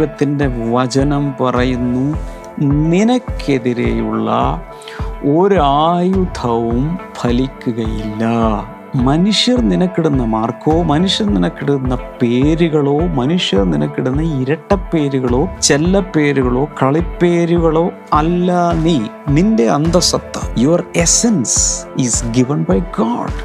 ദൈവത്തിന്റെ വചനം പറയുന്നു നിനക്കെതിരെയുള്ള ഒരായുധവും ഫലിക്കുകയില്ല. മനുഷ്യർ നിനക്കിടുന്ന മാർക്കോ മനുഷ്യർ നിനക്കിടുന്ന പേരുകളോ മനുഷ്യർ നിനക്കിടുന്ന ഇരട്ടപ്പേരുകളോ ചെല്ലപ്പേരുകളോ കളിപ്പേരുകളോ അല്ല നീ. നിന്റെ അന്തസത്ത your essence is given by God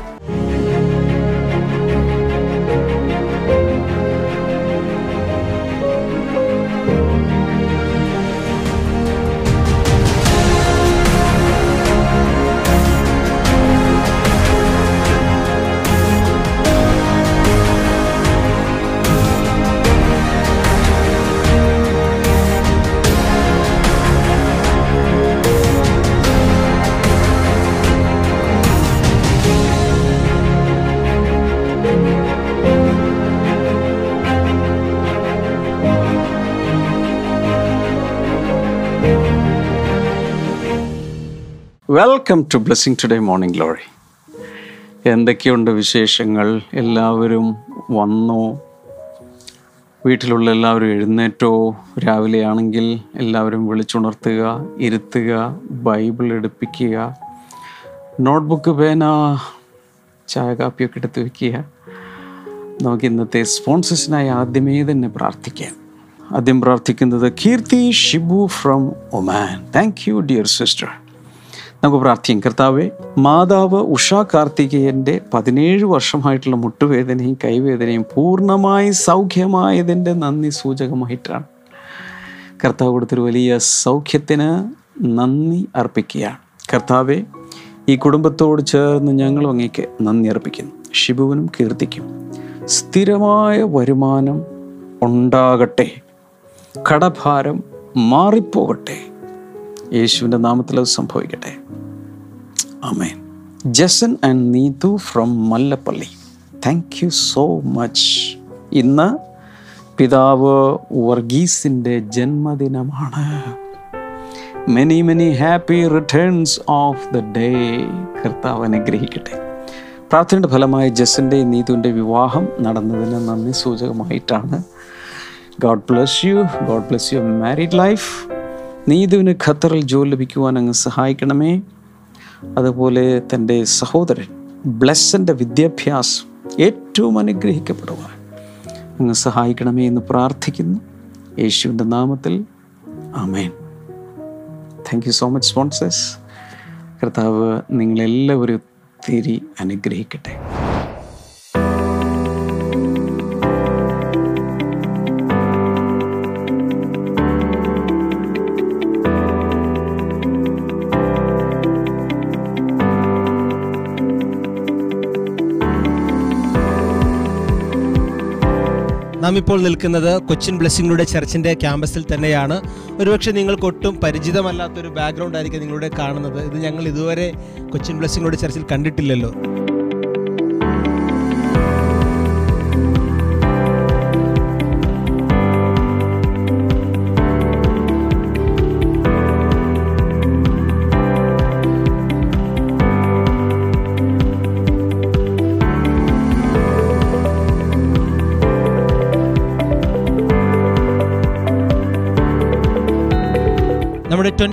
welcome to Blessing Today Morning Glory എന്തൊക്കെയുണ്ട് വിശേഷങ്ങൾ? എല്ലാവരും വന്നോ? വീട്ടിലുള്ള എല്ലാവരും എഴുന്നേറ്റോ? രാവിലെയാണെങ്കിൽ എല്ലാവരും വിളിച്ചുണർത്തുക ഇരുത്തുക ബൈബിൾ എടുപ്പിക്കുക. നോട്ട്ബുക്ക് പേന ചായ കാപ്പിയൊക്കെ എടുത്ത് വയ്ക്കുക നമുക്ക് ഇന്നത്തെ സ്പോൺസേഴ്സിനായി ആദ്യമേ തന്നെ പ്രാർത്ഥിക്കാം. ആദ്യം പ്രാർത്ഥിക്കുന്നത് Keerthi Shibu from Oman. Thank you dear sister നമുക്ക് പ്രാർത്ഥിക്കാം. കർത്താവെ മാതാവ് ഉഷ കാർത്തികേയന്റെ പതിനേഴ് വർഷമായിട്ടുള്ള മുട്ടുവേദനയും കൈവേദനയും പൂർണമായി സൗഖ്യമായതിന്റെ നന്ദി സൂചകമായിട്ടാണ്. കർത്താവ് കൊടുത്തൊരു വലിയ സൗഖ്യത്തിന് നന്ദി അർപ്പിക്കുകയാണ്. കർത്താവെ ഈ കുടുംബത്തോട് ചേർന്ന് ഞങ്ങളും അങ്ങേക്ക് നന്ദി അർപ്പിക്കുന്നു. ഷിബുവിനും കീർത്തിക്കും. സ്ഥിരമായ വരുമാനം ഉണ്ടാകട്ടെ. കടഭാരം മാറിപ്പോകട്ടെ യേശുവിന്റെ നാമത്തിൽ അത് സംഭവിക്കട്ടെ. ആമേൻ. Jason and Neethu from Mallappally. Thank you so much ഇന്ന് പിതാവ് വർഗീസിന്റെ ജന്മദിനമാണ്. Many many happy returns of the day കർത്താവ് അനുഗ്രഹിക്കട്ടെ. പ്രാർത്ഥനയുടെ ഫലമായി ജസന്റെയും നീതുവിന്റെ വിവാഹം നടന്നതിന് നന്ദി സൂചകമായിട്ടാണ്. God bless you God bless you married life നീതുവിന് ഖത്തറിൽ ജോലി ലഭിക്കുവാൻ അങ്ങ് സഹായിക്കണമേ. അതുപോലെ തന്റെ സഹോദരൻ ബ്ലെസ്സന്റെ വിദ്യാഭ്യാസം ഏറ്റവും അനുഗ്രഹിക്കപ്പെടുവാൻ അങ്ങ് സഹായിക്കണമേ എന്ന് പ്രാർത്ഥിക്കുന്നു. യേശുവിന്റെ നാമത്തിൽ ആമേൻ. Thank you so much sponsors കർത്താവ് നിങ്ങളെല്ലാവരും ഒത്തിരി അനുഗ്രഹിക്കട്ടെ. നാം ഇപ്പോൾ നിൽക്കുന്നത് കൊച്ചിൻ ബ്ലെസ്സിങ്ങളുടെ ചർച്ചിന്റെ ക്യാമ്പസിൽ തന്നെയാണ്. ഒരുപക്ഷെ നിങ്ങൾക്ക് ഒട്ടും പരിചിതമല്ലാത്തൊരു ബാക്ക്ഗ്രൗണ്ട് ആയിരിക്കും നിങ്ങളുടെ കാണുന്നത്. ഇത് ഞങ്ങൾ ഇതുവരെ കൊച്ചിൻ ബ്ലെസ്സിങ്ങളുടെ ചർച്ചിൽ കണ്ടിട്ടില്ലല്ലോ.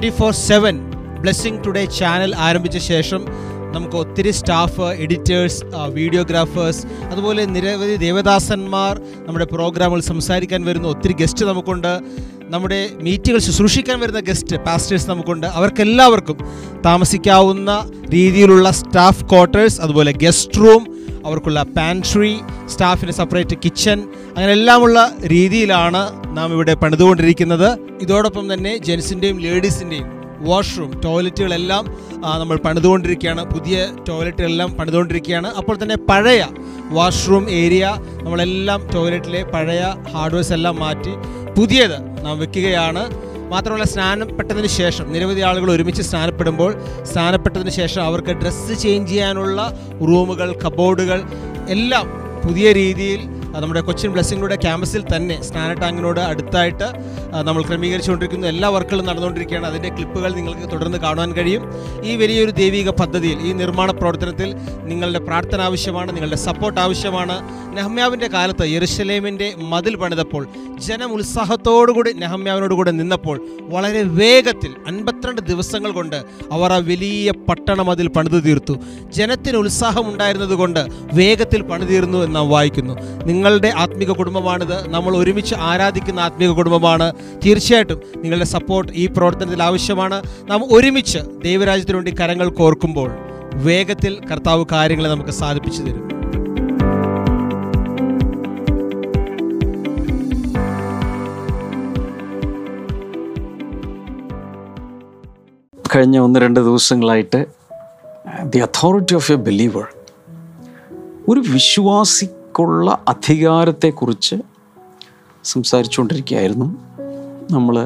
Twenty four seven Blessing Today channel ആരംഭിച്ച ശേഷം നമുക്ക് ഒത്തിരി സ്റ്റാഫ് എഡിറ്റേഴ്സ് വീഡിയോഗ്രാഫേഴ്സ് അതുപോലെ നിരവധി ദേവദാസന്മാർ നമ്മുടെ പ്രോഗ്രാമുകൾ സംസാരിക്കാൻ വരുന്ന. ഒത്തിരി ഗസ്റ്റ് നമുക്കുണ്ട്. നമ്മുടെ മീറ്റുകൾ ശുശ്രൂഷിക്കാൻ വരുന്ന ഗസ്റ്റ് പാസ്റ്റേഴ്സ് നമുക്കുണ്ട്. അവർക്കെല്ലാവർക്കും താമസിക്കാവുന്ന രീതിയിലുള്ള സ്റ്റാഫ് ക്വാർട്ടേഴ്സ് അതുപോലെ ഗസ്റ്റ് റൂം അവർക്കുള്ള പാൻട്രി സ്റ്റാഫിന് സെപ്പറേറ്റ് കിച്ചൺ അങ്ങനെ എല്ലാമുള്ള രീതിയിലാണ് നാം ഇവിടെ പണിതുകൊണ്ടിരിക്കുന്നത്. ഇതോടൊപ്പം തന്നെ ജെൻസിന്റെയും ലേഡീസിന്റെയും വാഷ്റൂം ടോയ്ലറ്റുകളെല്ലാം നമ്മൾ പണിതുകൊണ്ടിരിക്കുകയാണ്. പുതിയ ടോയ്ലറ്റുകളെല്ലാം പണിതുകൊണ്ടിരിക്കുകയാണ്. അപ്പോൾ തന്നെ പഴയ വാഷ്റൂം ഏരിയ നമ്മളെല്ലാം ടോയ്ലറ്റിലെ പഴയ ഹാർഡ്വെയർസ് എല്ലാം മാറ്റി പുതിയത് നാം വെക്കുകയാണ്. മാത്രമല്ല സ്നാനപ്പെട്ടതിന് ശേഷം നിരവധി ആളുകൾ ഒരുമിച്ച് സ്നാനപ്പെടുമ്പോൾ സ്നാനപ്പെട്ടതിന് ശേഷം അവർക്ക് ഡ്രസ്സ് ചേഞ്ച് ചെയ്യാനുള്ള റൂമുകൾ കബോർഡുകൾ എല്ലാം പുതിയ രീതിയിൽ നമ്മുടെ കൊച്ചിൻ ബ്ലെസ്സിങ്ങിലൂടെ ക്യാമ്പസിൽ തന്നെ സ്നാന ടാങ്കിനോട് അടുത്തായിട്ട് നമ്മൾ ക്രമീകരിച്ചുകൊണ്ടിരിക്കുന്ന. എല്ലാ വർക്കുകളും നടന്നുകൊണ്ടിരിക്കുകയാണ്. അതിന്റെ ക്ലിപ്പുകൾ നിങ്ങൾക്ക് തുടർന്ന് കാണുവാൻ കഴിയും. ഈ വലിയൊരു ദൈവിക പദ്ധതിയിൽ ഈ നിർമ്മാണ പ്രവർത്തനത്തിൽ നിങ്ങളുടെ പ്രാർത്ഥന ആവശ്യമാണ് നിങ്ങളുടെ സപ്പോർട്ട് ആവശ്യമാണ്. നെഹമ്യാവിന്റെ കാലത്ത് യെറുഷലേമിന്റെ മതിൽ പണിതപ്പോൾ ജനം ഉത്സാഹത്തോടുകൂടി നെഹമ്യാവിനോട് കൂടെ നിന്നപ്പോൾ വളരെ വേഗത്തിൽ അൻപത്തിരണ്ട് ദിവസങ്ങൾ കൊണ്ട് അവർ ആ വലിയ പട്ടണം അതിൽ പണിതു തീർത്തു. ജനത്തിന് ഉത്സാഹം ഉണ്ടായിരുന്നത് കൊണ്ട് വേഗത്തിൽ പണിതീർന്നു എന്ന് നാം വായിക്കുന്നു. നിങ്ങളുടെ ആത്മീക കുടുംബമാണിത്. നമ്മൾ ഒരുമിച്ച് ആരാധിക്കുന്ന ആത്മീക കുടുംബമാണ്. തീർച്ചയായിട്ടും നിങ്ങളുടെ സപ്പോർട്ട് ഈ പ്രവർത്തനത്തിൽ ആവശ്യമാണ്. നാം ഒരുമിച്ച് ദൈവരാജ്യത്തിനു വേണ്ടി കരങ്ങൾ കോർക്കുമ്പോൾ വേഗത്തിൽ കർത്താവ് കാര്യങ്ങളെ നമുക്ക് സാധിപ്പിച്ചു തരും. കഴിഞ്ഞ ഒന്ന് രണ്ട് ദിവസങ്ങളായിട്ട് the authority of a believer ഒരു വിശ്വാസിക്കുള്ള അധികാരത്തെക്കുറിച്ച് സംസാരിച്ചുകൊണ്ടിരിക്കുകയായിരുന്നു. നമ്മൾ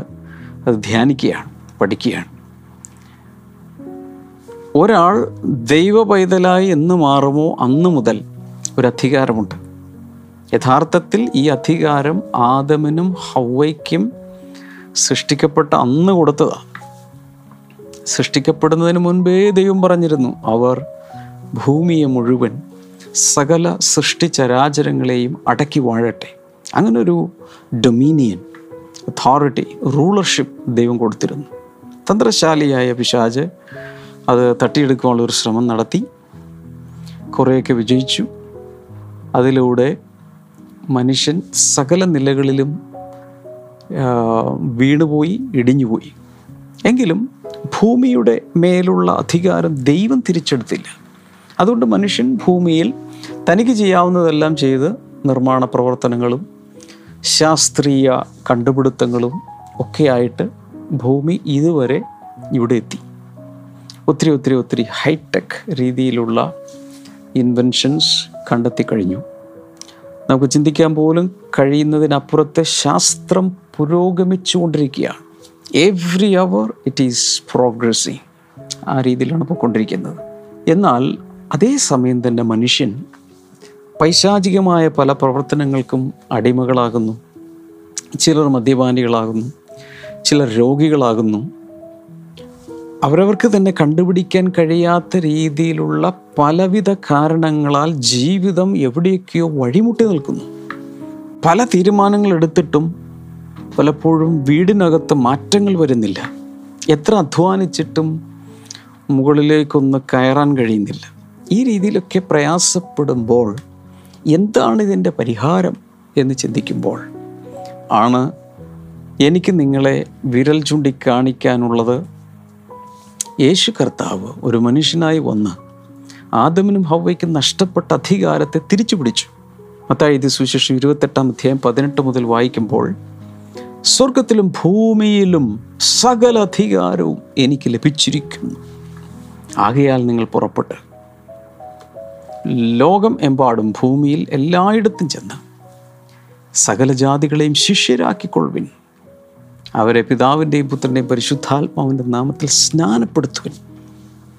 അത് ധ്യാനിക്കുകയാണ് പഠിക്കുകയാണ്. ഒരാൾ ദൈവ പൈതലായി എന്ന് മാറുമോ അന്ന് മുതൽ ഒരു അധികാരമുണ്ട് യഥാർത്ഥത്തിൽ ഈ അധികാരം ആദമിനും ഹൗവയ്ക്കും സൃഷ്ടിക്കപ്പെട്ട അന്ന് കൊടുത്തതാണ് സൃഷ്ടിക്കപ്പെടുന്നതിന് മുൻപേ ദൈവം പറഞ്ഞിരുന്നു അവർ ഭൂമിയെ മുഴുവൻ സകല സൃഷ്ടിചരാചരങ്ങളെയും അടക്കി വാഴട്ടെ. അങ്ങനൊരു ഡൊമീനിയൻ അതോറിറ്റി റൂളർഷിപ്പ് ദൈവം കൊടുത്തിരുന്നു. തന്ത്രശാലിയായ പിശാജ് അത് തട്ടിയെടുക്കാനുള്ള ഒരു ശ്രമം നടത്തി. കുറേയൊക്കെ വിജയിച്ചു. അതിലൂടെ മനുഷ്യൻ സകല നിലകളിലും വീണുപോയി ഇടിഞ്ഞുപോയി. എങ്കിലും ഭൂമിയുടെ മേലുള്ള അധികാരം ദൈവം തിരിച്ചെടുത്തില്ല. അതുകൊണ്ട് മനുഷ്യൻ ഭൂമിയിൽ തനിക്ക് ചെയ്യാവുന്നതെല്ലാം ചെയ്ത് നിർമ്മാണ പ്രവർത്തനങ്ങളും ശാസ്ത്രീയ കണ്ടുപിടുത്തങ്ങളും ഒക്കെയായിട്ട് ഭൂമി ഇതുവരെ ഇവിടെ എത്തി. ഒത്തിരി ഒത്തിരി ഒത്തിരി ഹൈടെക് രീതിയിലുള്ള ഇൻവെൻഷൻസ് കണ്ടെത്തി കഴിഞ്ഞു. നമുക്ക് ചിന്തിക്കാൻ പോലും കഴിയുന്നതിനപ്പുറത്തെ ശാസ്ത്രം പുരോഗമിച്ചുകൊണ്ടിരിക്കുകയാണ്. Every hour it is progressing ആ രീതിയിലാണ് പോയിക്കൊണ്ടിരിക്കുന്നത്. എന്നാൽ അതേസമയം തന്നെ മനുഷ്യൻ പൈശാചികമായ പല പ്രവർത്തനങ്ങൾക്കും അടിമകളാകുന്നു. ചിലർ മദ്യപാനികളാകുന്നു. ചിലർ രോഗികളാകുന്നു. അവരവർക്ക് തന്നെ കണ്ടുപിടിക്കാൻ കഴിയാത്ത രീതിയിലുള്ള പലവിധ കാരണങ്ങളാൽ ജീവിതം എവിടെയൊക്കെയോ വഴിമുട്ടി നിൽക്കുന്നു. പല തീരുമാനങ്ങൾ എടുത്തിട്ടും പലപ്പോഴും വീടിനകത്ത് മാറ്റങ്ങൾ വരുന്നില്ല. എത്ര അധ്വാനിച്ചിട്ടും മുകളിലേക്കൊന്ന് കയറാൻ കഴിയുന്നില്ല. ഈ രീതിയിലൊക്കെ പ്രയാസപ്പെടുമ്പോൾ എന്താണ് ഇതിന്റെ പരിഹാരം എന്ന് ചിന്തിക്കുമ്പോൾ ആണ് എനിക്ക് നിങ്ങളെ വിരൽ ചൂണ്ടിക്കാണിക്കാനുള്ളത് യേശു കർത്താവ് ഒരു മനുഷ്യനായി വന്ന് ആദമിനും ഹവയ്ക്കും നഷ്ടപ്പെട്ട അധികാരത്തെ തിരിച്ചു പിടിച്ചു അതായത് സുശേഷം ഇരുപത്തെട്ടാം അധ്യായം പതിനെട്ട് മുതൽ വായിക്കുമ്പോൾ സ്വർഗത്തിലും ഭൂമിയിലും സകല അധികാരവും എനിക്ക് ലഭിച്ചിരിക്കുന്നു. ആകയാൽ നിങ്ങൾ പുറപ്പെട്ട് ലോകം എമ്പാടും ഭൂമിയിൽ എല്ലായിടത്തും ചെന്ന് സകല ജാതികളെയും ശിഷ്യരാക്കിക്കൊള്ളുവിൻ. അവരെ പിതാവിന്റെയും പുത്രന്റെയും പരിശുദ്ധാത്മാവിന്റെ നാമത്തിൽ സ്നാനപ്പെടുത്തുവിൻ.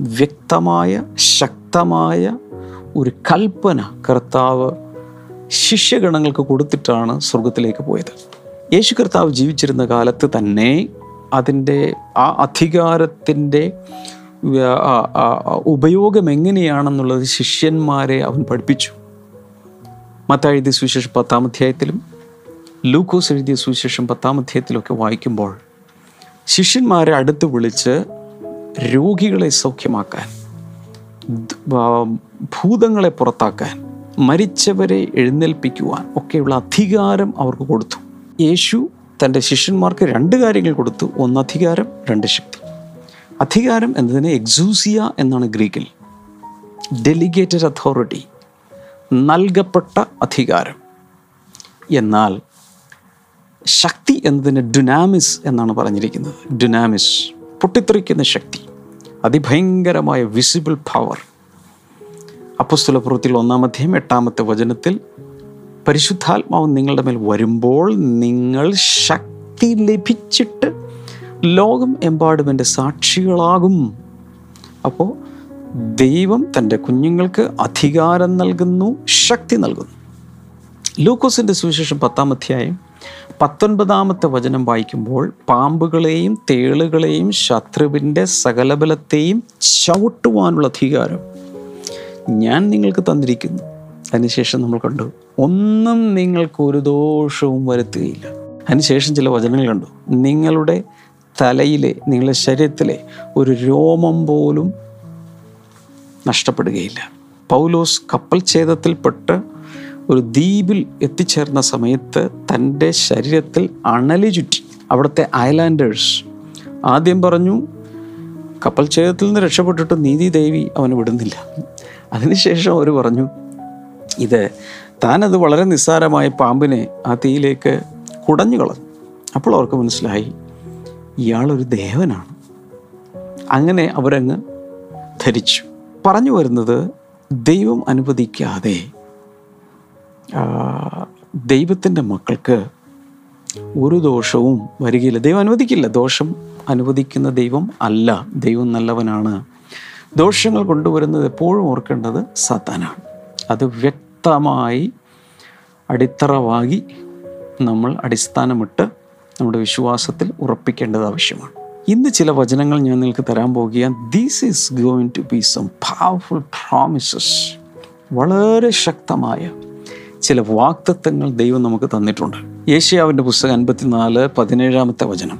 വ്യക്തമായ ശക്തമായ ഒരു കൽപ്പന കർത്താവ് ശിഷ്യഗണങ്ങൾക്ക് കൊടുത്തിട്ടാണ് സ്വർഗത്തിലേക്ക് പോയത്. യേശു കർത്താവ് ജീവിച്ചിരുന്ന കാലത്ത് തന്നെ അതിന്റെ ആ അധികാരത്തിന്റെ ഉപയോഗം എങ്ങനെയാണെന്നുള്ളത് ശിഷ്യന്മാരെ അവൻ പഠിപ്പിച്ചു. മത്താഴുതി സുവിശേഷം പത്താം അധ്യായത്തിലും ലൂക്കോസ് എഴുതിയ സുവിശേഷം പത്താം അധ്യായത്തിലൊക്കെ വായിക്കുമ്പോൾ ശിഷ്യന്മാരെ അടുത്ത് വിളിച്ച് രോഗികളെ സൗഖ്യമാക്കാൻ ഭൂതങ്ങളെ പുറത്താക്കാൻ മരിച്ചവരെ എഴുന്നേൽപ്പിക്കുവാൻ ഒക്കെയുള്ള അധികാരം അവർക്ക് കൊടുത്തു. യേശു തന്റെ ശിഷ്യന്മാർക്ക് രണ്ട് കാര്യങ്ങൾ കൊടുത്തു. ഒന്ന് അധികാരം രണ്ട് ശക്തി. അധികാരം എന്നതിനെ എക്സൂസിയ എന്നാണ് ഗ്രീക്കിൽ. ഡെലിഗേറ്റഡ് അതോറിറ്റി നൽകപ്പെട്ട അധികാരം. എന്നാൽ ശക്തി എന്നതിന് ഡുനാമിസ് എന്നാണ് പറഞ്ഞിരിക്കുന്നത്. ഡുനാമിസ് പൊട്ടിത്തെറിക്കുന്ന ശക്തി അതിഭയങ്കരമായ വിസിബിൾ പവർ അപ്പുസ്തുല പ്രവൃത്തിയിൽ എട്ടാമത്തെ വചനത്തിൽ പരിശുദ്ധാത്മാവ് നിങ്ങളുടെ മേൽ വരുമ്പോൾ നിങ്ങൾ ശക്തി ലഭിച്ചിട്ട് ലോകം എമ്പാടുമെന്റെ സാക്ഷികളാകും. അപ്പോൾ ദൈവം തന്റെ കുഞ്ഞുങ്ങൾക്ക് അധികാരം നൽകുന്നു ശക്തി നൽകുന്നു. ലൂക്കോസിന്റെ സുവിശേഷം പത്താം അധ്യായം പത്തൊൻപതാമത്തെ വചനം വായിക്കുമ്പോൾ പാമ്പുകളെയും തേളുകളെയും ശത്രുവിന്റെ സകലബലത്തെയും ചവിട്ടുവാനുള്ള അധികാരം ഞാൻ നിങ്ങൾക്ക് തന്നിരിക്കുന്നു. അതിനുശേഷം നമ്മൾ കണ്ടു ഒന്നും നിങ്ങൾക്ക് ഒരു ദോഷവും വരുത്തുകയില്ല. അതിനുശേഷം ചില വചനങ്ങൾ കണ്ടു നിങ്ങളുടെ തലയിലെ നിങ്ങളുടെ ശരീരത്തിലെ ഒരു രോമം പോലും നഷ്ടപ്പെടുകയില്ല. പൗലോസ് കപ്പൽ ഛേദത്തിൽപ്പെട്ട് ഒരു ദ്വീപിൽ എത്തിച്ചേർന്ന സമയത്ത് തന്റെ ശരീരത്തിൽ അണലി ചുറ്റി. അവിടുത്തെ ഐലാൻഡേഴ്സ് ആദ്യം പറഞ്ഞു കപ്പൽ ഛേദത്തിൽ നിന്ന് രക്ഷപ്പെട്ടിട്ട് നീതി ദേവി അവന് വിടുന്നില്ല. അതിനുശേഷം അവർ പറഞ്ഞു ഇത് താനത് വളരെ നിസ്സാരമായ പാമ്പിനെ ആ തീയിലേക്ക് കുടഞ്ഞു കളഞ്ഞു അപ്പോൾ അവർക്ക് മനസ്സിലായി ഇയാളൊരു ദേവനാണ്. അങ്ങനെ അവരങ്ങ് ധരിച്ചു. പറഞ്ഞു വരുന്നത് ദൈവം അനുവദിക്കാതെ ദൈവത്തിന്റെ മക്കൾക്ക് ഒരു ദോഷവും വരികയില്ല. ദൈവം അനുവദിക്കില്ല. ദോഷം അനുവദിക്കുന്ന ദൈവം അല്ല. ദൈവം നല്ലവനാണ്. ദോഷങ്ങൾ കൊണ്ടുവരുന്നത് എപ്പോഴും ഓർക്കേണ്ടത് സാത്താനാണ്. അത് വ്യക്തമായി അടിത്തറവാകി നമ്മൾ അടിസ്ഥാനമിട്ട് നമ്മുടെ വിശ്വാസത്തിൽ ഉറപ്പിക്കേണ്ടത് ആവശ്യമാണ്. ഇന്ന് ചില വചനങ്ങൾ ഞാൻ നിങ്ങൾക്ക് തരാൻ പോകുകയാണ്. These is going to be some powerful promises വളരെ ശക്തമായ ചില വാക്തത്വങ്ങൾ ദൈവം നമുക്ക് തന്നിട്ടുണ്ട്. ഏഷ്യാവിന്റെ പുസ്തകം അൻപത്തിനാല് പതിനേഴാമത്തെ വചനം.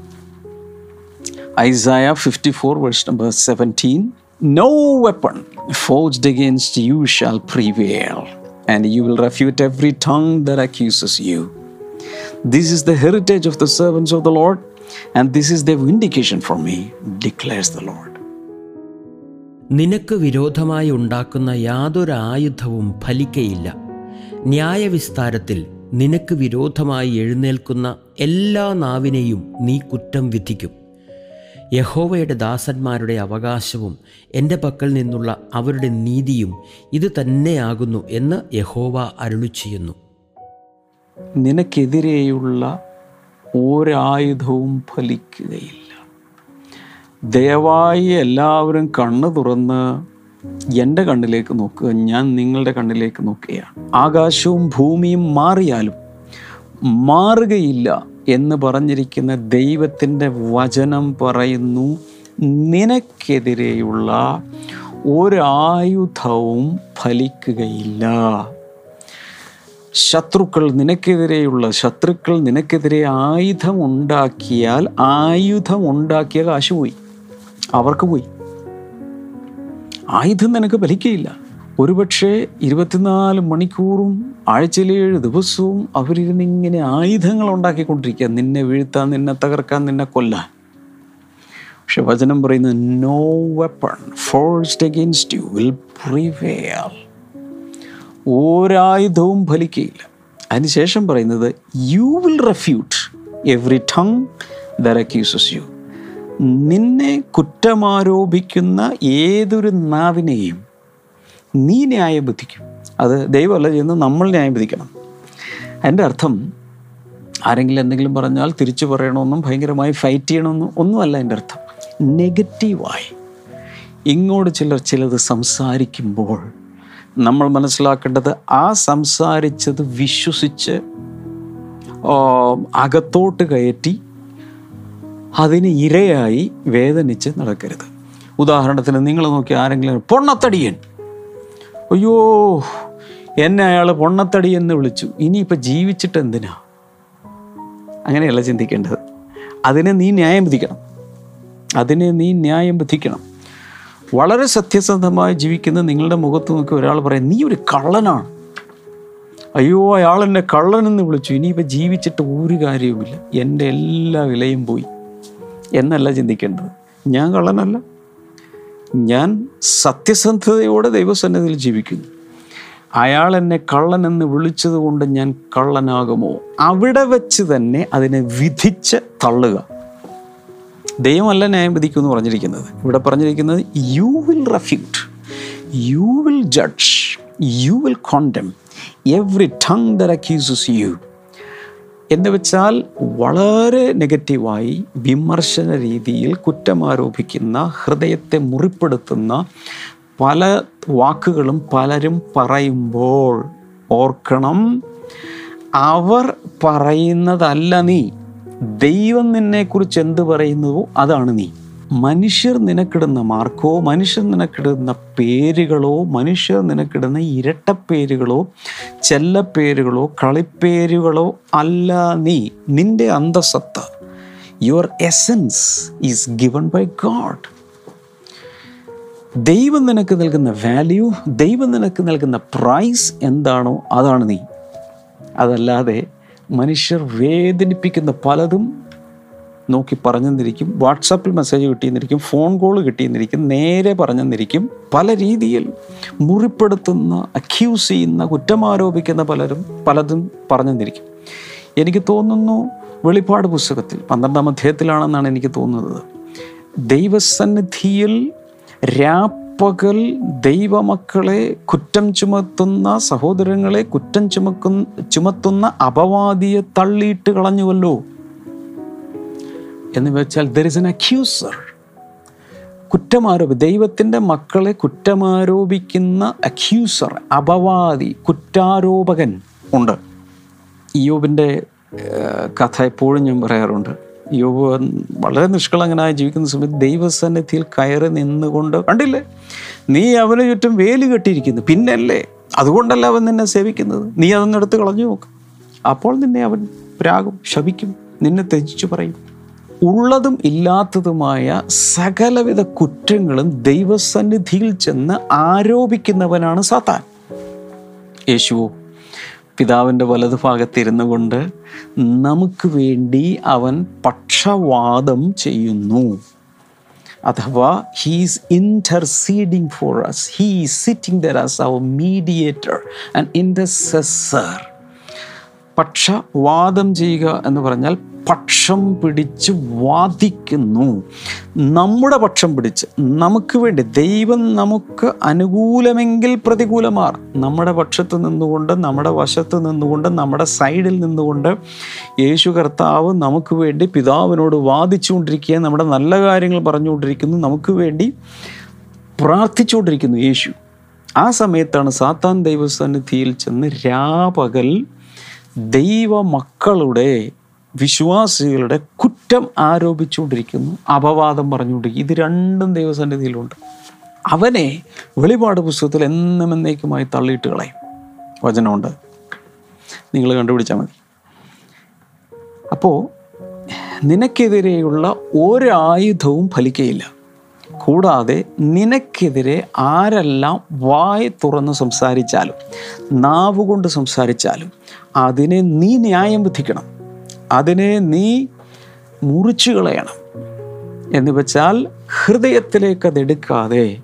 Isaiah fifty four verse number seventeen no weapon forced against you shall prevail and you will refute every tongue that accuses you this is the heritage of the servants of the Lord and this is the vindication for me declares the Lord നിനക്ക് വിരോധമായി ഉണ്ടാക്കുന്ന യാതൊരു ആയുധവും ഫലിക്കയില്ല. ന്യായവിസ്താരത്തിൽ നിനക്ക് വിരോധമായി എഴുന്നേൽക്കുന്ന എല്ലാ നാവിനെയും നീ കുറ്റം വിധിക്കും. യഹോവയുടെ ദാസന്മാരുടെ അവകാശവും എന്റെ പക്കൽ നിന്നുള്ള അവരുടെ നീതിയും ഇത് തന്നെയാകുന്നു എന്ന് യഹോവ അരുളി ചെയ്യുന്നു നിനക്കെതിരെയുള്ള ഒരായുധവും ഫലിക്കുകയില്ല. ദയവായി എല്ലാവരും കണ്ണു തുറന്ന് എന്റെ കണ്ണിലേക്ക് നോക്കുക. ഞാൻ നിങ്ങളുടെ കണ്ണിലേക്ക് നോക്കുകയാണ്. ആകാശവും ഭൂമിയും മാറിയാലും മാറുകയില്ല എന്ന് പറഞ്ഞിരിക്കുന്ന ദൈവത്തിന്റെ വചനം പറയുന്നു നിനക്കെതിരെയുള്ള ഒരായുധവും ഫലിക്കുകയില്ല. ശത്രുക്കൾ നിനക്കെതിരെയുള്ള ശത്രുക്കൾ നിനക്കെതിരെ ആയുധം ഉണ്ടാക്കിയാൽ ആയുധം ഉണ്ടാക്കിയ കാശ് പോയി. അവർക്ക് പോയി. ആയുധം നിനക്ക് ഫലിക്കയില്ല ഒരുപക്ഷെ ഇരുപത്തിനാല് മണിക്കൂറും ആഴ്ചയിലെ ഏഴ് ദിവസവും അവരിരുന്ന് ഇങ്ങനെ ആയുധങ്ങൾ ഉണ്ടാക്കിക്കൊണ്ടിരിക്കുക. നിന്നെ വീഴ്ത്താൻ നിന്നെ തകർക്കാൻ നിന്നെ കൊല്ലാൻ. പക്ഷെ വചനം പറയുന്നത് no weapon forced against you will prevail ഒരായുധവും ഫലിക്കുകയില്ല അതിനുശേഷം പറയുന്നത് you will refute every tongue that you നിന്നെ കുറ്റമാരോപിക്കുന്ന ഏതൊരു നാവിനെയും നീ ന്യായം വിധിക്കും അത് ദൈവമല്ല ചെയ്യുന്നത് നമ്മൾ ന്യായം വിധിക്കണം എന്റെ അർത്ഥം ആരെങ്കിലും എന്തെങ്കിലും പറഞ്ഞാൽ തിരിച്ചു പറയണമെന്നും ഭയങ്കരമായി ഫൈറ്റ് ചെയ്യണമെന്നും ഒന്നുമല്ല എന്റെ അർത്ഥം. നെഗറ്റീവായി ഇങ്ങോട്ട് ചിലർ ചിലത് സംസാരിക്കുമ്പോൾ നമ്മൾ മനസ്സിലാക്കേണ്ടത് ആ സംസാരിച്ചത് വിശ്വസിച്ച് അകത്തോട്ട് കയറ്റി അതിന് ഇരയായി വേദനിച്ച് നടക്കരുത്. ഉദാഹരണത്തിന് നിങ്ങൾ നോക്കി ആരെങ്കിലും പൊണ്ണത്തടിയൻ. അയ്യോ എന്നെ അയാൾ പൊണ്ണത്തടി എന്ന് വിളിച്ചു. ഇനിയിപ്പോൾ ജീവിച്ചിട്ട് എന്തിനാ? അങ്ങനെയല്ല ചിന്തിക്കേണ്ടത്. അതിനെ നീ ന്യായം വിധിക്കണം. അതിനെ നീ ന്യായം വിധിക്കണം. വളരെ സത്യസന്ധമായി ജീവിക്കുന്ന നിങ്ങളുടെ മുഖത്ത് നോക്കി ഒരാൾ പറയും നീ ഒരു കള്ളനാണ്. അയ്യോ അയാൾ എന്നെ കള്ളനെന്ന് വിളിച്ചു. ഇനിയിപ്പോൾ ജീവിച്ചിട്ട് ഒരു കാര്യവുമില്ല. എന്റെ എല്ലാ വിലയും പോയി. എന്നല്ല ചിന്തിക്കേണ്ടത്. ഞാൻ കള്ളനല്ല. ഞാൻ സത്യസന്ധതയോടെ ദൈവസന്നിധിയിൽ ജീവിക്കുന്നു. അയാൾ എന്നെ കള്ളനെന്ന് വിളിച്ചത് കൊണ്ട് ഞാൻ കള്ളനാകുമോ? അവിടെ വെച്ച് തന്നെ അതിനെ വിധിച്ച് തള്ളുക. ദൈവമല്ല ന്യായം വിധിക്കും എന്ന് പറഞ്ഞിരിക്കുന്നത്. ഇവിടെ പറഞ്ഞിരിക്കുന്നത് you will refute you will judge you will condemn every tongue that accuses you എന്ന് വെച്ചാൽ വളരെ നെഗറ്റീവായി വിമർശന രീതിയിൽ കുറ്റമാരോപിക്കുന്ന ഹൃദയത്തെ മുറിപ്പെടുത്തുന്ന പല വാക്കുകളും പലരും പറയുമ്പോൾ ഓർക്കണം അവർ പറയുന്നതല്ല നീ. ദൈവം നിന്നെക്കുറിച്ച് എന്ത് പറയുന്നുവോ അതാണ് നീ. മനുഷ്യർ നിനക്കിടുന്ന മാർക്കോ മനുഷ്യർ നിനക്കിടുന്ന പേരുകളോ മനുഷ്യർ നിനക്കിടുന്ന ഇരട്ടപ്പേരുകളോ ചെല്ലപ്പേരുകളോ കളിപ്പേരുകളോ അല്ല നീ. നിന്റെ അന്തസത്ത your essence is given by God ദൈവം നിനക്ക് നൽകുന്ന വാല്യൂ ദൈവം നിനക്ക് നൽകുന്ന പ്രൈസ് എന്താണോ അതാണ് നീ. അതല്ലാതെ മനുഷ്യർ വേദനിപ്പിക്കുന്ന പലതും നോക്കി പറഞ്ഞെന്നിരിക്കും. വാട്സാപ്പിൽ മെസ്സേജ് കിട്ടിയെന്നിരിക്കും. ഫോൺ കോൾ കിട്ടിയെന്നിരിക്കും. നേരെ പറഞ്ഞെന്നിരിക്കും. പല രീതിയിൽ മുറിപ്പെടുത്തുന്ന അക്യൂസ് ചെയ്യുന്ന കുറ്റമാരോപിക്കുന്ന പലരും പലതും പറഞ്ഞെന്നിരിക്കും. എനിക്ക് തോന്നുന്നു വെളിപ്പാട് പുസ്തകത്തിൽ പന്ത്രണ്ടാം അധ്യായത്തിലാണെന്നാണ് എനിക്ക് തോന്നുന്നത്. ദൈവസന്നിധിയിൽ രാപ്പകൽ ദൈവമക്കളെ കുറ്റം ചുമത്തുന്ന സഹോദരങ്ങളെ കുറ്റം ചുമക്കു ചുമത്തുന്ന അപവാദിയെ തള്ളിയിട്ട് കളഞ്ഞുവല്ലോ. എന്ന് വെച്ചാൽ ദർ ഇസ് എൻ അക്യൂസർ കുറ്റമാരോപി ദൈവത്തിന്റെ മക്കളെ കുറ്റമാരോപിക്കുന്ന അക്യൂസർ അപവാദി കുറ്റാരോപകൻ ഉണ്ട്. യോബിന്റെ കഥ എപ്പോഴും ഞാൻ പറയാറുണ്ട്. യോബ് വളരെ നിഷ്കളങ്കനായി ജീവിക്കുന്ന സമയത്ത് ദൈവസന്നിധിയിൽ കയറി നിന്നുകൊണ്ട് കണ്ടില്ലേ? നീ അവന് ചുറ്റും വേലി കെട്ടിയിരിക്കുന്നു. പിന്നല്ലേ? അതുകൊണ്ടല്ല അവൻ നിന്നെ സേവിക്കുന്നത്. നീ അതൊന്നും എടുത്ത് കളഞ്ഞു നോക്ക്. അപ്പോൾ നിന്നെ അവൻ പ്രാകും ശപിക്കും. നിന്നെ ത്യജിച്ചു പറയും. ഉള്ളതും ഇല്ലാത്തതുമായ സകലവിധ കുറ്റങ്ങളും ദൈവസന്നിധിയിൽ ചെന്ന് ആരോപിക്കുന്നവനാണ് സാത്താൻ. യേശുവോ പിതാവിന്റെ വലതുഭാഗത്തിരുന്നു കൊണ്ട് നമുക്ക് വേണ്ടി അവൻ പക്ഷവാദം ചെയ്യുന്നു. അഥവാ he's interceding for us he sitting there as our mediator and intercessor പക്ഷവാദം ചെയ്യുക എന്ന് പറഞ്ഞാൽ പക്ഷം പിടിച്ച് വാദിക്കുന്നു. നമ്മുടെ പക്ഷം പിടിച്ച് നമുക്ക് വേണ്ടി ദൈവം നമുക്ക് അനുകൂലമെങ്കിൽ പ്രതികൂലമാർ. നമ്മുടെ പക്ഷത്ത് നിന്നുകൊണ്ട് നമ്മുടെ വശത്ത് നിന്നുകൊണ്ട് നമ്മുടെ സൈഡിൽ നിന്നുകൊണ്ട് യേശു കർത്താവ് നമുക്ക് വേണ്ടി പിതാവിനോട് വാദിച്ചുകൊണ്ടിരിക്കുക നമ്മുടെ നല്ല കാര്യങ്ങൾ പറഞ്ഞുകൊണ്ടിരിക്കുന്നു. നമുക്ക് വേണ്ടി പ്രാർത്ഥിച്ചുകൊണ്ടിരിക്കുന്നു യേശു. ആ സമയത്താണ് സാത്താൻ ദൈവസന്നിധിയിൽ ചെന്ന് രാപകൽ ദൈവമക്കളുടെ വിശ്വാസികളുടെ കുറ്റം ആരോപിച്ചുകൊണ്ടിരിക്കുന്നു അപവാദം പറഞ്ഞുകൊണ്ടിരിക്കുന്നു. ഇത് രണ്ടും ദൈവസന്നിധിയിലുണ്ട്. അവനെ വെളിപാട് പുസ്തകത്തിൽ എന്നും എന്നേക്കുമായി തള്ളിയിട്ട് കളയും. വചനമുണ്ട്. നിങ്ങൾ കണ്ടുപിടിച്ചാൽ മതി. അപ്പോൾ നിനക്കെതിരെയുള്ള ഒരായുധവും ഫലിക്കയില്ല. കൂടാതെ നിനക്കെതിരെ ആരെല്ലാം വായ തുറന്ന് സംസാരിച്ചാലും നാവുകൊണ്ട് സംസാരിച്ചാലും അതിനെ നീ ന്യായം വിധിക്കണം. അതിനെ നീ മുറിച്ചു കളയണം. എന്ന് വെച്ചാൽ ഹൃദയത്തിലേക്ക് അതെടുക്കാതെ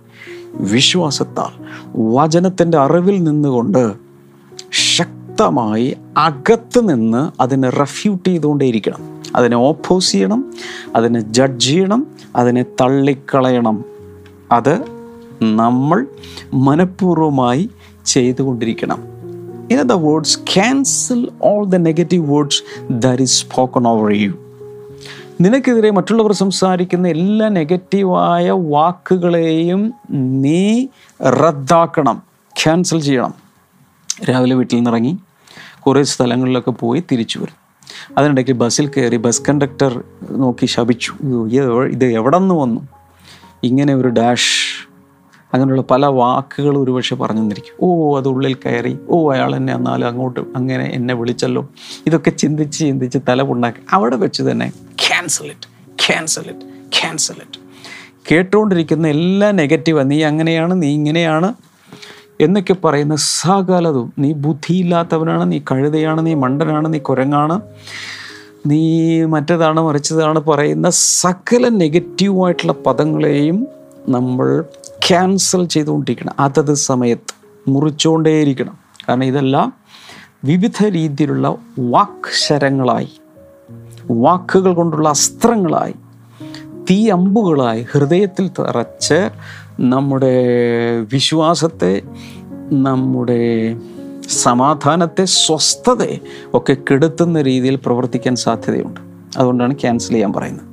വിശ്വാസത്താൽ വചനത്തിന്റെ അറിവിൽ നിന്നുകൊണ്ട് ശക്തമായി അകത്ത് നിന്ന് അതിനെ റെഫ്യൂട്ട് ചെയ്തുകൊണ്ടേയിരിക്കണം അതിനെ ഓപ്പോസ് ചെയ്യണം അതിനെ ജഡ്ജ് ചെയ്യണം അതിനെ തള്ളിക്കളയണം. അത് നമ്മൾ മനഃപൂർവമായി ചെയ്തുകൊണ്ടിരിക്കണം. In other words cancel all the negative words that is spoken over you നിനക്കെതിരെ മറ്റുള്ളവർ സംസാരിക്കുന്ന എല്ലാ നെഗറ്റീവായ വാക്കുകളെയും നീ റദ്ദാക്കണം ക്യാൻസൽ ചെയ്യണം. രാവിലെ വീട്ടിൽ നിന്നിറങ്ങി കുറേ സ്ഥലങ്ങളിലൊക്കെ പോയി തിരിച്ചു വരും. അതിനിടയ്ക്ക് ബസ്സിൽ കയറി ബസ് കണ്ടക്ടർ നോക്കി ശപിച്ചു. "ഇത് എവ- ഇത് എവിടെ നിന്ന് വന്നു? ഇങ്ങനെ ഒരു ഡാഷ് അങ്ങനെയുള്ള പല വാക്കുകൾ ഒരുപക്ഷെ പറഞ്ഞു തന്നിരിക്കും. ഓ അത് ഉള്ളിൽ കയറി. ഓ അയാൾ എന്നെ എന്നാലും അങ്ങോട്ട് അങ്ങനെ എന്നെ വിളിച്ചല്ലോ. ഇതൊക്കെ ചിന്തിച്ച് ചിന്തിച്ച് തല പുണ്ണാക്കി. അവിടെ വെച്ച് തന്നെ cancel it cancel it cancel it കേട്ടുകൊണ്ടിരിക്കുന്ന എല്ലാ നെഗറ്റീവ് നീ അങ്ങനെയാണ് നീ ഇങ്ങനെയാണ് എന്നൊക്കെ പറയുന്ന സകലതും നീ ബുദ്ധിയില്ലാത്തവനാണ് നീ കഴുതയാണ് നീ മണ്ടനാണ് നീ കുരങ്ങാണ് നീ മറ്റേതാണ് മറിച്ചതാണ് പറയുന്ന സകല നെഗറ്റീവായിട്ടുള്ള പദങ്ങളെയും നമ്മൾ ക്യാൻസൽ ചെയ്തുകൊണ്ടിരിക്കണം. അതത് സമയത്ത് മുറിച്ചുകൊണ്ടേയിരിക്കണം കാരണം ഇതെല്ലാം വിവിധ രീതിയിലുള്ള വാക്ശരങ്ങളായി വാക്കുകൾ കൊണ്ടുള്ള അസ്ത്രങ്ങളായി തീ അമ്പുകളായി ഹൃദയത്തിൽ തറച്ച് നമ്മുടെ വിശ്വാസത്തെ നമ്മുടെ സമാധാനത്തെ സ്വസ്ഥതയെ ഒക്കെ കെടുത്തുന്ന രീതിയിൽ പ്രവർത്തിക്കാൻ സാധ്യതയുണ്ട്. അതുകൊണ്ടാണ് ക്യാൻസൽ ചെയ്യാൻ പറയുന്നത്.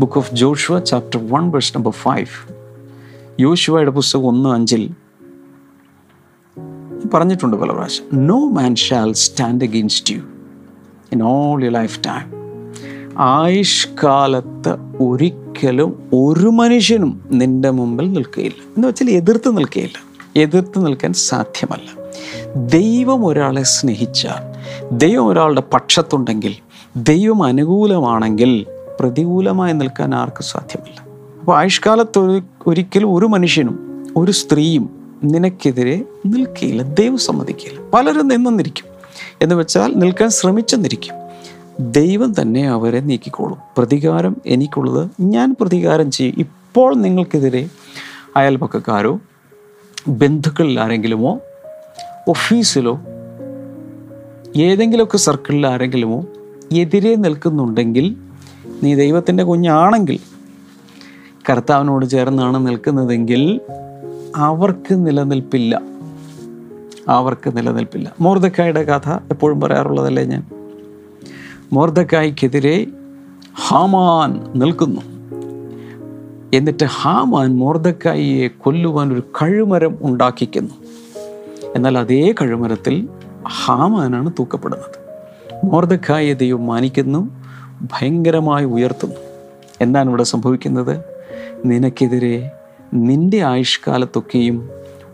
Book of Joshua chapter one verse number five യോശുവയുടെ പുസ്തകം ഒന്ന് അഞ്ചിൽ പറഞ്ഞിട്ടുണ്ട് പല പ്രാവശ്യം no man shall stand against you in all you lifetime ആയുഷ്കാലത്ത് ഒരിക്കലും ഒരു മനുഷ്യനും നിന്റെ മുമ്പിൽ നിൽക്കുകയില്ല. എന്ന് വെച്ചാൽ എതിർത്ത് നിൽക്കുകയില്ല. എതിർത്ത് നിൽക്കാൻ സാധ്യമല്ല. ദൈവം ഒരാളെ സ്നേഹിച്ചാൽ ദൈവം ഒരാളുടെ പക്ഷത്തുണ്ടെങ്കിൽ ദൈവം അനുകൂലമാണെങ്കിൽ പ്രതികൂലമായി നിൽക്കാൻ ആർക്കും സാധ്യമല്ല. അപ്പോൾ ആയുഷ്കാലത്ത് ഒരു ഒരിക്കലും ഒരു മനുഷ്യനും ഒരു സ്ത്രീയും നിനക്കെതിരെ നിൽക്കില്ല ദൈവം സമ്മതിക്കില്ല പലരും നിന്നിരിക്കും എന്ന് വെച്ചാൽ നിൽക്കാൻ ശ്രമിച്ചെന്നിരിക്കും. ദൈവം തന്നെ അവരെ നീക്കിക്കോളും. പ്രതികാരം എനിക്കുള്ളത് ഞാൻ പ്രതികാരം ചെയ്യും. ഇപ്പോൾ നിങ്ങൾക്കെതിരെ അയൽപക്കക്കാരോ ബന്ധുക്കളിൽ ആരെങ്കിലുമോ ഓഫീസിലോ ഏതെങ്കിലുമൊക്കെ സർക്കിളിൽ ആരെങ്കിലുമോ എതിരെ നിൽക്കുന്നുണ്ടെങ്കിൽ നീ ദൈവത്തിന്റെ കുഞ്ഞാണെങ്കിൽ കർത്താവിനോട് ചേർന്നാണ് നിൽക്കുന്നതെങ്കിൽ അവർക്ക് നിലനിൽപ്പില്ല. അവർക്ക് നിലനിൽപ്പില്ല. മോർദക്കായുടെ കഥ എപ്പോഴും പറയാറുള്ളതല്ലേ ഞാൻ? മോർദക്കായ്ക്കെതിരെ ഹാമാൻ നിൽക്കുന്നു. എന്നിട്ട് ഹാമാൻ മോർദക്കായിയെ കൊല്ലുവാൻ ഒരു കഴുമരം ഉണ്ടാക്കിക്കുന്നു. എന്നാൽ അതേ കഴുമരത്തിൽ ഹാമാനാണ് തൂക്കപ്പെടുന്നത്. മോർദക്കായെ ദൈവം മാനിക്കുന്നു ഭയങ്കരമായി ഉയർത്തുന്നു. എന്താണ് ഇവിടെ സംഭവിക്കുന്നത്? നിനക്കെതിരെ നിന്റെ ആയുഷ്കാലത്തൊക്കെയും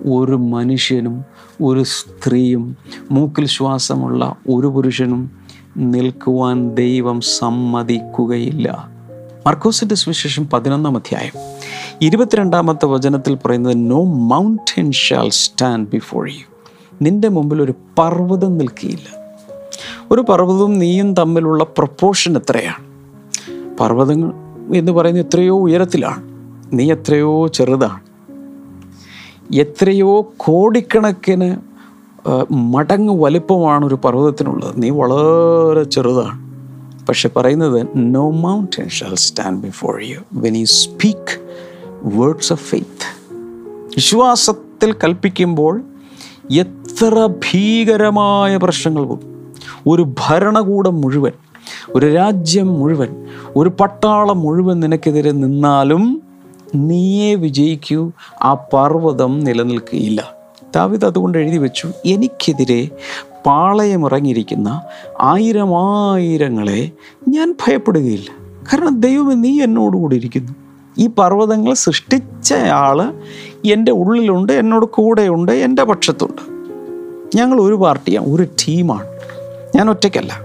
ഒരു മനുഷ്യനും ഒരു സ്ത്രീയും മൂക്കിൽ ശ്വാസമുള്ള ഒരു പുരുഷനും നിൽക്കുവാൻ ദൈവം സമ്മതിക്കുകയില്ല. മർക്കോസിന്റെ സുവിശേഷം പതിനൊന്നാം അധ്യായം. ഇരുപത്തിരണ്ടാമത്തെ വചനത്തിൽ പറയുന്നത് no mountain shall stand before you നിന്റെ മുമ്പിൽ ഒരു പർവതം നിൽക്കിയില്ല ഒരു പർവതവും നീയും തമ്മിലുള്ള പ്രപ്പോർഷൻ എത്രയാണ്? പർവതങ്ങൾ എന്ന് പറയുന്നത് എത്രയോ ഉയരത്തിലാണ്. നീ എത്രയോ ചെറുതാണ്. എത്രയോ കോടിക്കണക്കിന് മടങ്ങ് വലിപ്പമാണ് ഒരു പർവതത്തിനുള്ളത്. നീ വളരെ ചെറുതാണ്. പക്ഷെ പറയുന്നത് no mountain shall stand before you when you speak words of faith വിശ്വാസത്തിൽ കൽപ്പിക്കുമ്പോൾ എത്ര ഭീകരമായ പ്രശ്നങ്ങൾ വരും. ഒരു ഭരണകൂടം മുഴുവൻ ഒരു രാജ്യം മുഴുവൻ ഒരു പട്ടാളം മുഴുവൻ നിനക്കെതിരെ നിന്നാലും നീയേ വിജയിക്കൂ ആ പർവതം നിലനിൽക്കുകയില്ല ദാവിദ് അതുകൊണ്ട് എഴുതി വെച്ചു എനിക്കെതിരെ പാളയമിറങ്ങിയിരിക്കുന്ന ആയിരം ആയിരങ്ങളെ ഞാൻ ഭയപ്പെടുകയില്ല. കാരണം ദൈവം നീ എന്നോടുകൂടി ഇരിക്കുന്നു. ഈ പർവതങ്ങൾ സൃഷ്ടിച്ചയാൾ എന്റെ ഉള്ളിലുണ്ട് എന്നോട് കൂടെയുണ്ട് എന്റെ പക്ഷത്തുണ്ട്. ഞങ്ങൾ ഒരു പാർട്ടിയാണ് ഒരു ടീമാണ്. ഞാൻ ഒറ്റയ്ക്കല്ല.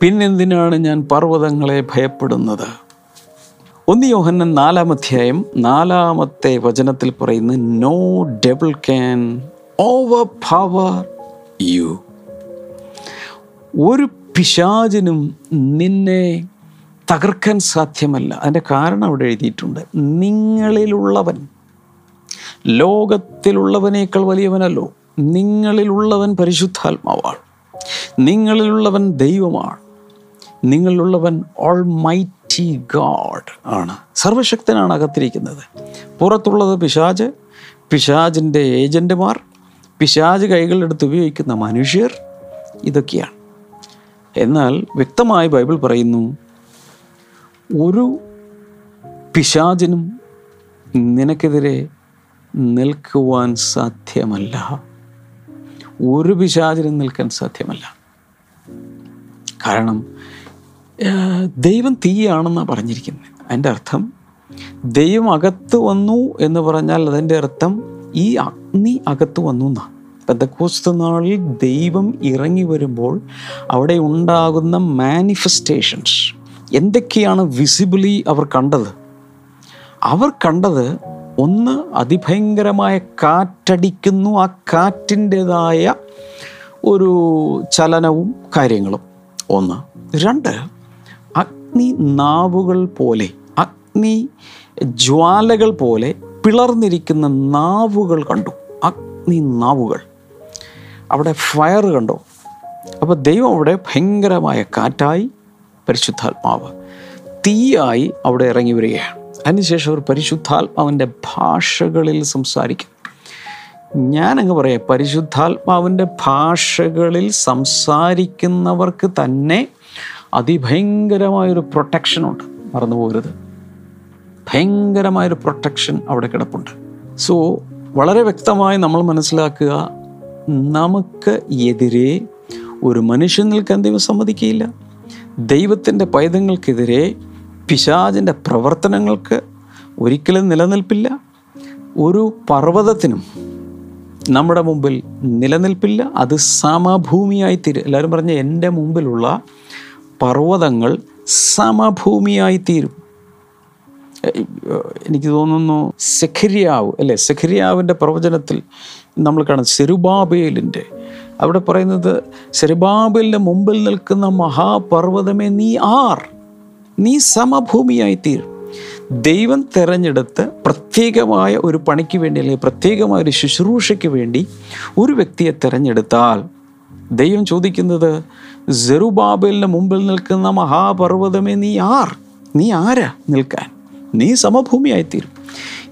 പിന്നെന്തിനാണ് ഞാൻ പർവതങ്ങളെ ഭയപ്പെടുന്നത്? ഒന്ന് യോഹന്നൻ നാലാം അധ്യായം നാലാമത്തെ വചനത്തിൽ പറയുന്ന no devil can overpower you ഒരു പിശാചിനും നിന്നെ തകർക്കാൻ സാധ്യമല്ല. അതിന്റെ കാരണം അവിടെ എഴുതിയിട്ടുണ്ട് നിങ്ങളിലുള്ളവൻ ലോകത്തിലുള്ളവനേക്കാൾ വലിയവനല്ലോ. നിങ്ങളിലുള്ളവൻ പരിശുദ്ധാത്മാവാണ്. നിങ്ങളിലുള്ളവൻ ദൈവമാണ്. നിങ്ങളിലുള്ളവൻ ഓൾ മൈറ്റി ഗാഡ് ആണ്. സർവശക്തനാണ് അകത്തിരിക്കുന്നത്. പുറത്തുള്ളത് പിശാജ് പിശാജിന്റെ ഏജന്റുമാർ പിശാജ് കൈകളെടുത്ത് ഉപയോഗിക്കുന്ന മനുഷ്യർ ഇതൊക്കെയാണ്. എന്നാൽ വ്യക്തമായി ബൈബിൾ പറയുന്നു ഒരു പിശാചിനും നിനക്കെതിരെ നിൽക്കുവാൻ സാധ്യമല്ല. ഒരു പിശാചിനും നിൽക്കാൻ സാധ്യമല്ല. കാരണം ദൈവം തീയാണെന്നാണ് പറഞ്ഞിരിക്കുന്നത് അതിന്റെ അർത്ഥം ദൈവം അകത്ത് വന്നു എന്ന് പറഞ്ഞാൽ അതിന്റെ അർത്ഥം ഈ അഗ്നി അകത്ത് വന്നു എന്നാണ് പെന്തക്കോസ്ത നാളിൽ ദൈവം ഇറങ്ങി വരുമ്പോൾ അവിടെ ഉണ്ടാകുന്ന മാനിഫെസ്റ്റേഷൻസ് എന്തൊക്കെയാണ് വിസിബിളി അവർ കണ്ടത്? അവർ കണ്ടത് ഒന്ന് അതിഭയങ്കരമായ കാറ്റടിക്കുന്നു ആ കാറ്റിന്റെതായ ഒരു ചലനവും കാര്യങ്ങളും. ഒന്ന്. രണ്ട് അഗ്നി നാവുകൾ പോലെ അഗ്നി ജ്വാലകൾ പോലെ പിളർന്നിരിക്കുന്ന നാവുകൾ കണ്ടു. അഗ്നി നാവുകൾ. അവിടെ ഫയർ കണ്ടു. അപ്പോൾ ദൈവം അവിടെ ഭയങ്കരമായ കാറ്റായി പരിശുദ്ധാത്മാവ് തീയായി അവിടെ ഇറങ്ങി വരികയാണ്. അതിനുശേഷം അവർ പരിശുദ്ധാത്മാവിന്റെ ഭാഷകളിൽ സംസാരിക്കും. ഞാനങ്ങ് പറയാം പരിശുദ്ധാത്മാവിന്റെ ഭാഷകളിൽ സംസാരിക്കുന്നവർക്ക് തന്നെ അതിഭയങ്കരമായൊരു പ്രൊട്ടക്ഷനുണ്ട് മറന്നു പോകരുത്. ഭയങ്കരമായൊരു പ്രൊട്ടക്ഷൻ അവിടെ കിടപ്പുണ്ട്. സോ വളരെ വ്യക്തമായി നമ്മൾ മനസ്സിലാക്കുക നമുക്ക് എതിരെ ഒരു മനുഷ്യൻ നിൽക്കാൻ ദൈവം സമ്മതിക്കുകയില്ല. ദൈവത്തിന്റെ പൈതങ്ങൾക്കെതിരെ പിശാചിന്റെ പ്രവർത്തനങ്ങൾക്ക് ഒരിക്കലും നിലനിൽപ്പില്ല. ഒരു പർവതത്തിനും നമ്മുടെ മുമ്പിൽ നിലനിൽപ്പില്ല. അത് സമഭൂമിയായി തീരും. എല്ലാവരും പറഞ്ഞ എന്റെ മുമ്പിലുള്ള പർവതങ്ങൾ സമഭൂമിയായി തീരും എനിക്ക് തോന്നുന്നു സെഖരിയാവ് അല്ലേ? സെഖരിയാവിന്റെ പ്രവചനത്തിൽ നമ്മൾ കാണാം സെരുബാബേലിന്റെ അവിടെ പറയുന്നത് സെരുബാബേലിന്റെ മുമ്പിൽ നിൽക്കുന്ന മഹാപർവതമേ നീ ആർ. നീ സമഭൂമിയായി തീരും ദൈവം തിരഞ്ഞെടുത്ത് പ്രത്യേകമായ ഒരു പണിക്ക് വേണ്ടി അല്ലെങ്കിൽ പ്രത്യേകമായ ഒരു ശുശ്രൂഷയ്ക്ക് വേണ്ടി ഒരു വ്യക്തിയെ തിരഞ്ഞെടുത്താൽ ദൈവം ചോദിക്കുന്നത് ജെറുബാബേലിന് മുമ്പിൽ നിൽക്കുന്ന മഹാപർവതമേ നീ ആർ? നീ ആരാ നിൽക്കാൻ? നീ സമഭൂമിയായിത്തീരും.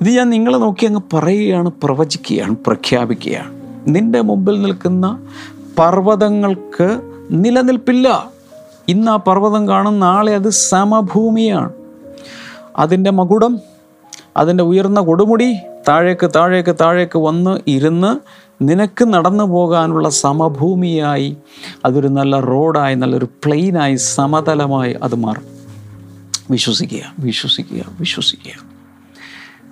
ഇത് ഞാൻ നിങ്ങളെ നോക്കി അങ്ങ് പറയുകയാണ് പ്രവചിക്കുകയാണ് പ്രഖ്യാപിക്കുകയാണ്. നിന്റെ മുമ്പിൽ നിൽക്കുന്ന പർവതങ്ങൾക്ക് നിലനിൽപ്പില്ല. ഇന്ന് ആ പർവതം കാണും നാളെ അത് സമഭൂമിയാണ്. അതിന്റെ മകുടം അതിന്റെ ഉയർന്ന കൊടുമുടി താഴേക്ക് താഴേക്ക് താഴേക്ക് വന്ന് ഇരുന്ന് നിനക്ക് നടന്നു പോകാനുള്ള സമഭൂമിയായി അതൊരു നല്ല റോഡായി നല്ലൊരു പ്ലെയിനായി സമതലമായി അത് മാറും. വിശ്വസിക്കുക വിശ്വസിക്കുക വിശ്വസിക്കുക.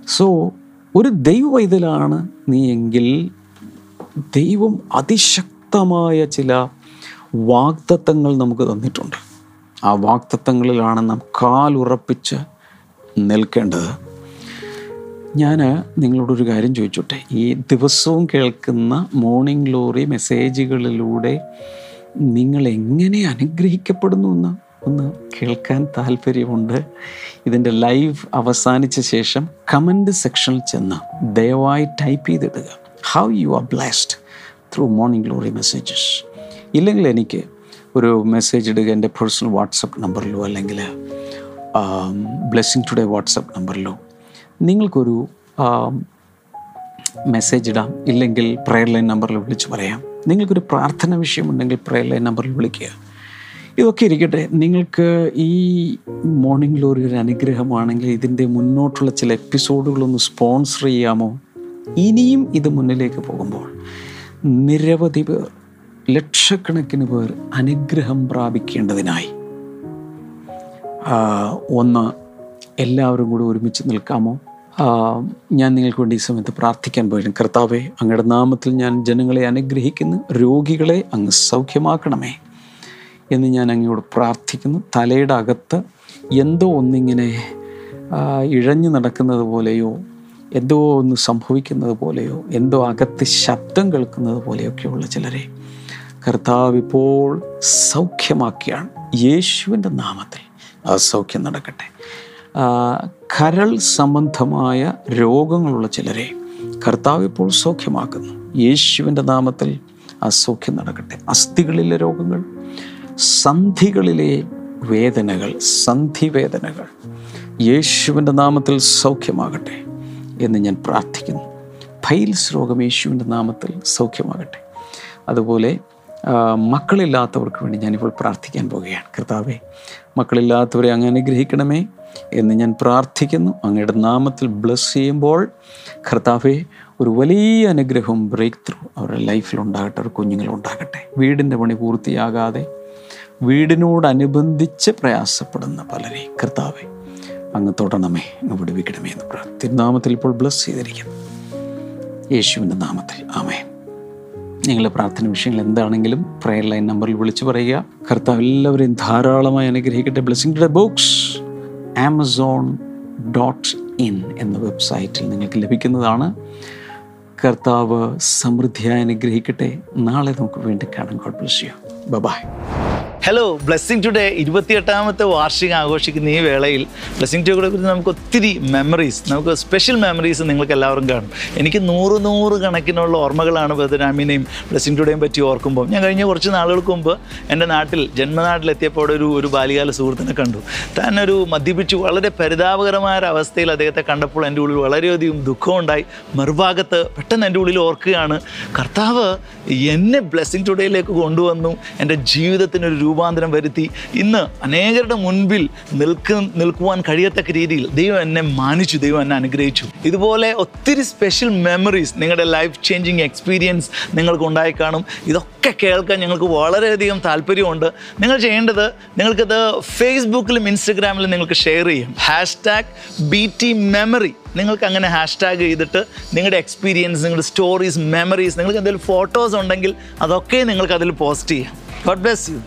സോ ഒരു ദൈവ ഇതിലാണ് നീ എങ്കിൽ ദൈവം അതിശക്തമായ ചില വാഗ്ദത്തങ്ങൾ നമുക്ക് തന്നിട്ടുണ്ട്. ആ വാഗ്ദത്തങ്ങളിലാണ് നാം കാലുറപ്പിച്ച് നിൽക്കേണ്ടത്. ഞാൻ നിങ്ങളോടൊരു കാര്യം ചോദിച്ചോട്ടെ? ഈ ദിവസവും കേൾക്കുന്ന മോർണിംഗ് ഗ്ലോറി മെസ്സേജുകളിലൂടെ നിങ്ങൾ എങ്ങനെ അനുഗ്രഹിക്കപ്പെടുന്നു എന്ന് ഒന്ന് കേൾക്കാൻ താല്പര്യമുണ്ട്. ഇതിന്റെ ലൈവ് അവസാനിച്ച ശേഷം കമന്റ് സെക്ഷനിൽ ചെന്ന് ദയവായി type ചെയ്തിടുക. How you are blessed through Morning Glory messages ഇല്ലെങ്കിൽ എനിക്ക് ഒരു മെസ്സേജ് ഇടുക എന്റെ പേഴ്സണൽ വാട്സപ്പ് നമ്പറിലോ അല്ലെങ്കിൽ ബ്ലെസ്സിങ് ടുഡേ വാട്സപ്പ് നമ്പറിലോ നിങ്ങൾക്കൊരു മെസ്സേജ് ഇടാം ഇല്ലെങ്കിൽ പ്രെയർ ലൈൻ നമ്പറിൽ വിളിച്ച് പറയാം. നിങ്ങൾക്കൊരു പ്രാർത്ഥന വിഷയമുണ്ടെങ്കിൽ പ്രെയർ ലൈൻ നമ്പറിൽ വിളിക്കുക. ഇതൊക്കെ ഇരിക്കട്ടെ നിങ്ങൾക്ക് ഈ മോർണിംഗ് ഗ്ലോറി ഒരു അനുഗ്രഹമാണെങ്കിൽ ഇതിന്റെ മുന്നോട്ടുള്ള ചില എപ്പിസോഡുകളൊന്ന് സ്പോൺസർ ചെയ്യാമോ? ഇനിയും ഇത് മുന്നിലേക്ക് പോകുമ്പോൾ നിരവധി പേർ ലക്ഷക്കണക്കിന് പേർ അനുഗ്രഹം പ്രാപിക്കേണ്ടതിനായി ഒന്ന് എല്ലാവരും കൂടി ഒരുമിച്ച് നിൽക്കാമോ? ഞാൻ നിങ്ങൾക്ക് വേണ്ടി ഈ സമയത്ത് പ്രാർത്ഥിക്കാൻ പോയിരുന്നു. കർത്താവെ അങ്ങയുടെ നാമത്തിൽ ഞാൻ ജനങ്ങളെ അനുഗ്രഹിക്കുന്നു രോഗികളെ അങ്ങ് സൗഖ്യമാക്കണമേ എന്ന് ഞാൻ അങ്ങയോട് പ്രാർത്ഥിക്കുന്നു. തലയുടെ അകത്ത് എന്തോ ഒന്നിങ്ങനെ ഇഴഞ്ഞു നടക്കുന്നത് പോലെയോ എന്തോ ഒന്ന് സംഭവിക്കുന്നത് പോലെയോ എന്തോ അകത്ത് ശബ്ദം കേൾക്കുന്നത് പോലെയൊക്കെയുള്ള ചിലരെ കർത്താവ് ഇപ്പോൾ സൗഖ്യമാക്കിയാണ്. യേശുവിന്റെ നാമത്തിൽ ആ സൗഖ്യം നടക്കട്ടെ. കരൾ സംബന്ധമായ രോഗങ്ങളുള്ള ചിലരെ കർത്താവ് ഇപ്പോൾ സൗഖ്യമാക്കുന്നു. യേശുവിന്റെ നാമത്തിൽ അസൗഖ്യം സൗഖ്യം നടക്കട്ടെ. അസ്ഥികളിലെ രോഗങ്ങൾ സന്ധികളിലെ വേദനകൾ സന്ധിവേദനകൾ യേശുവിന്റെ നാമത്തിൽ സൗഖ്യമാകട്ടെ എന്ന് ഞാൻ പ്രാർത്ഥിക്കുന്നു. ഫൈൽസ് രോഗം യേശുവിന്റെ നാമത്തിൽ സൗഖ്യമാകട്ടെ. അതുപോലെ മക്കളില്ലാത്തവർക്ക് വേണ്ടി ഞാനിപ്പോൾ പ്രാർത്ഥിക്കാൻ പോവുകയാണ്. കർത്താവെ മക്കളില്ലാത്തവരെ അങ്ങ് അനുഗ്രഹിക്കണമേ. എന്ന് ഞാൻ പ്രാർത്ഥിക്കുന്നു. അങ്ങയുടെ നാമത്തിൽ ബ്ലസ് ചെയ്യുമ്പോൾ കർത്താവെ ഒരു വലിയ അനുഗ്രഹവും ബ്രേക്ക് ത്രൂ അവരുടെ ലൈഫിൽ ഉണ്ടാകട്ടെ അവരുടെ കുഞ്ഞുങ്ങളുണ്ടാകട്ടെ വീടിന്റെ പണി പൂർത്തിയാകാതെ വീടിനോടനുബന്ധിച്ച് പ്രയാസപ്പെടുന്ന പലരെ കർത്താവെ അങ്ങ് തൊടണമേ അങ്ങ് വിടുവിക്കണമേ എന്ന് പ്രാർത്ഥി നാമത്തിൽ ഇപ്പോൾ ബ്ലസ് ചെയ്തിരിക്കുന്നു. യേശുവിന്റെ നാമത്തിൽ ആമേ നിങ്ങളുടെ പ്രാർത്ഥന വിഷയങ്ങൾ എന്താണെങ്കിലും പ്രെയർ ലൈൻ നമ്പറിൽ വിളിച്ചു പറയുക. കർത്താവ് എല്ലാവരെയും ധാരാളമായി അനുഗ്രഹിക്കട്ടെ. Blessing Books Amazon dot in എന്ന വെബ്സൈറ്റിൽ നിങ്ങൾക്ക് ലഭിക്കുന്നതാണ്. കർത്താവ് സമൃദ്ധിയായി അനുഗ്രഹിക്കട്ടെ. നാളെ നമുക്ക് വീണ്ടും കാണാം. God bless you bye hello Blessing Today ഇരുപത്തിയെട്ടാമത്തെ വാർഷികം ആഘോഷിക്കുന്ന ഈ വേളയിൽ ബ്ലെസ്സിങ് ടുഡേ കുറിച്ച് നമുക്ക് ഒത്തിരി മെമ്മറീസ് നമുക്ക് സ്പെഷ്യൽ മെമ്മറീസ് നിങ്ങൾക്ക് എല്ലാവരും കാണും. എനിക്ക് നൂറ് നൂറ് കണക്കിനുള്ള ഓർമ്മകളാണ് ബദരാമിനെയും ബ്ലെസ്സിങ് ടുഡേയും പറ്റി ഓർക്കുമ്പോൾ. ഞാൻ കഴിഞ്ഞ കുറച്ച് നാളുകൾക്ക് മുമ്പ് എന്റെ നാട്ടിൽ ജന്മനാട്ടിലെത്തിയപ്പോൾ ഒരു ഒരു ബാല്യകാല സുഹൃത്തിനെ കണ്ടു. താൻ ഒരു മദ്യപിച്ച് വളരെ പരിതാപകരമായ ഒരു അവസ്ഥയിൽ അദ്ദേഹത്തെ കണ്ടപ്പോൾ എന്റെ ഉള്ളിൽ വളരെയധികം ദുഃഖമുണ്ടായി മറുഭാഗത്ത് പെട്ടെന്ന് എന്റെ ഉള്ളിൽ ഓർക്കുകയാണ് കർത്താവ് എന്നെ ബ്ലെസ്സിങ് ടുഡേയിലേക്ക് കൊണ്ടുവന്നു. എന്റെ ജീവിതത്തിനൊരു രൂപം രൂപാന്തരം വരുത്തി ഇന്ന് അനേകരുടെ മുൻപിൽ നിൽക്ക നിൽക്കുവാൻ കഴിയത്തക്ക രീതിയിൽ ദൈവം എന്നെ മാനിച്ചു ദൈവം എന്നെ അനുഗ്രഹിച്ചു. ഇതുപോലെ ഒത്തിരി സ്പെഷ്യൽ മെമ്മറീസ് നിങ്ങളുടെ ലൈഫ് ചേഞ്ചിങ് എക്സ്പീരിയൻസ് നിങ്ങൾക്ക് ഉണ്ടായി കാണും. ഇതൊക്കെ കേൾക്കാൻ ഞങ്ങൾക്ക് വളരെയധികം താല്പര്യമുണ്ട്. നിങ്ങൾ ചെയ്യേണ്ടത് നിങ്ങൾക്കത് ഫേസ്ബുക്കിലും ഇൻസ്റ്റഗ്രാമിലും നിങ്ങൾക്ക് ഷെയർ ചെയ്യും. Hashtag B T memory നിങ്ങൾക്ക് അങ്ങനെ ഹാഷ് ടാഗ് ചെയ്തിട്ട് നിങ്ങളുടെ എക്സ്പീരിയൻസ് നിങ്ങളുടെ സ്റ്റോറീസ് മെമ്മറീസ് നിങ്ങൾക്ക് എന്തെങ്കിലും ഫോട്ടോസ് ഉണ്ടെങ്കിൽ അതൊക്കെ നിങ്ങൾക്ക് അതിൽ പോസ്റ്റ് ചെയ്യാം. God bless you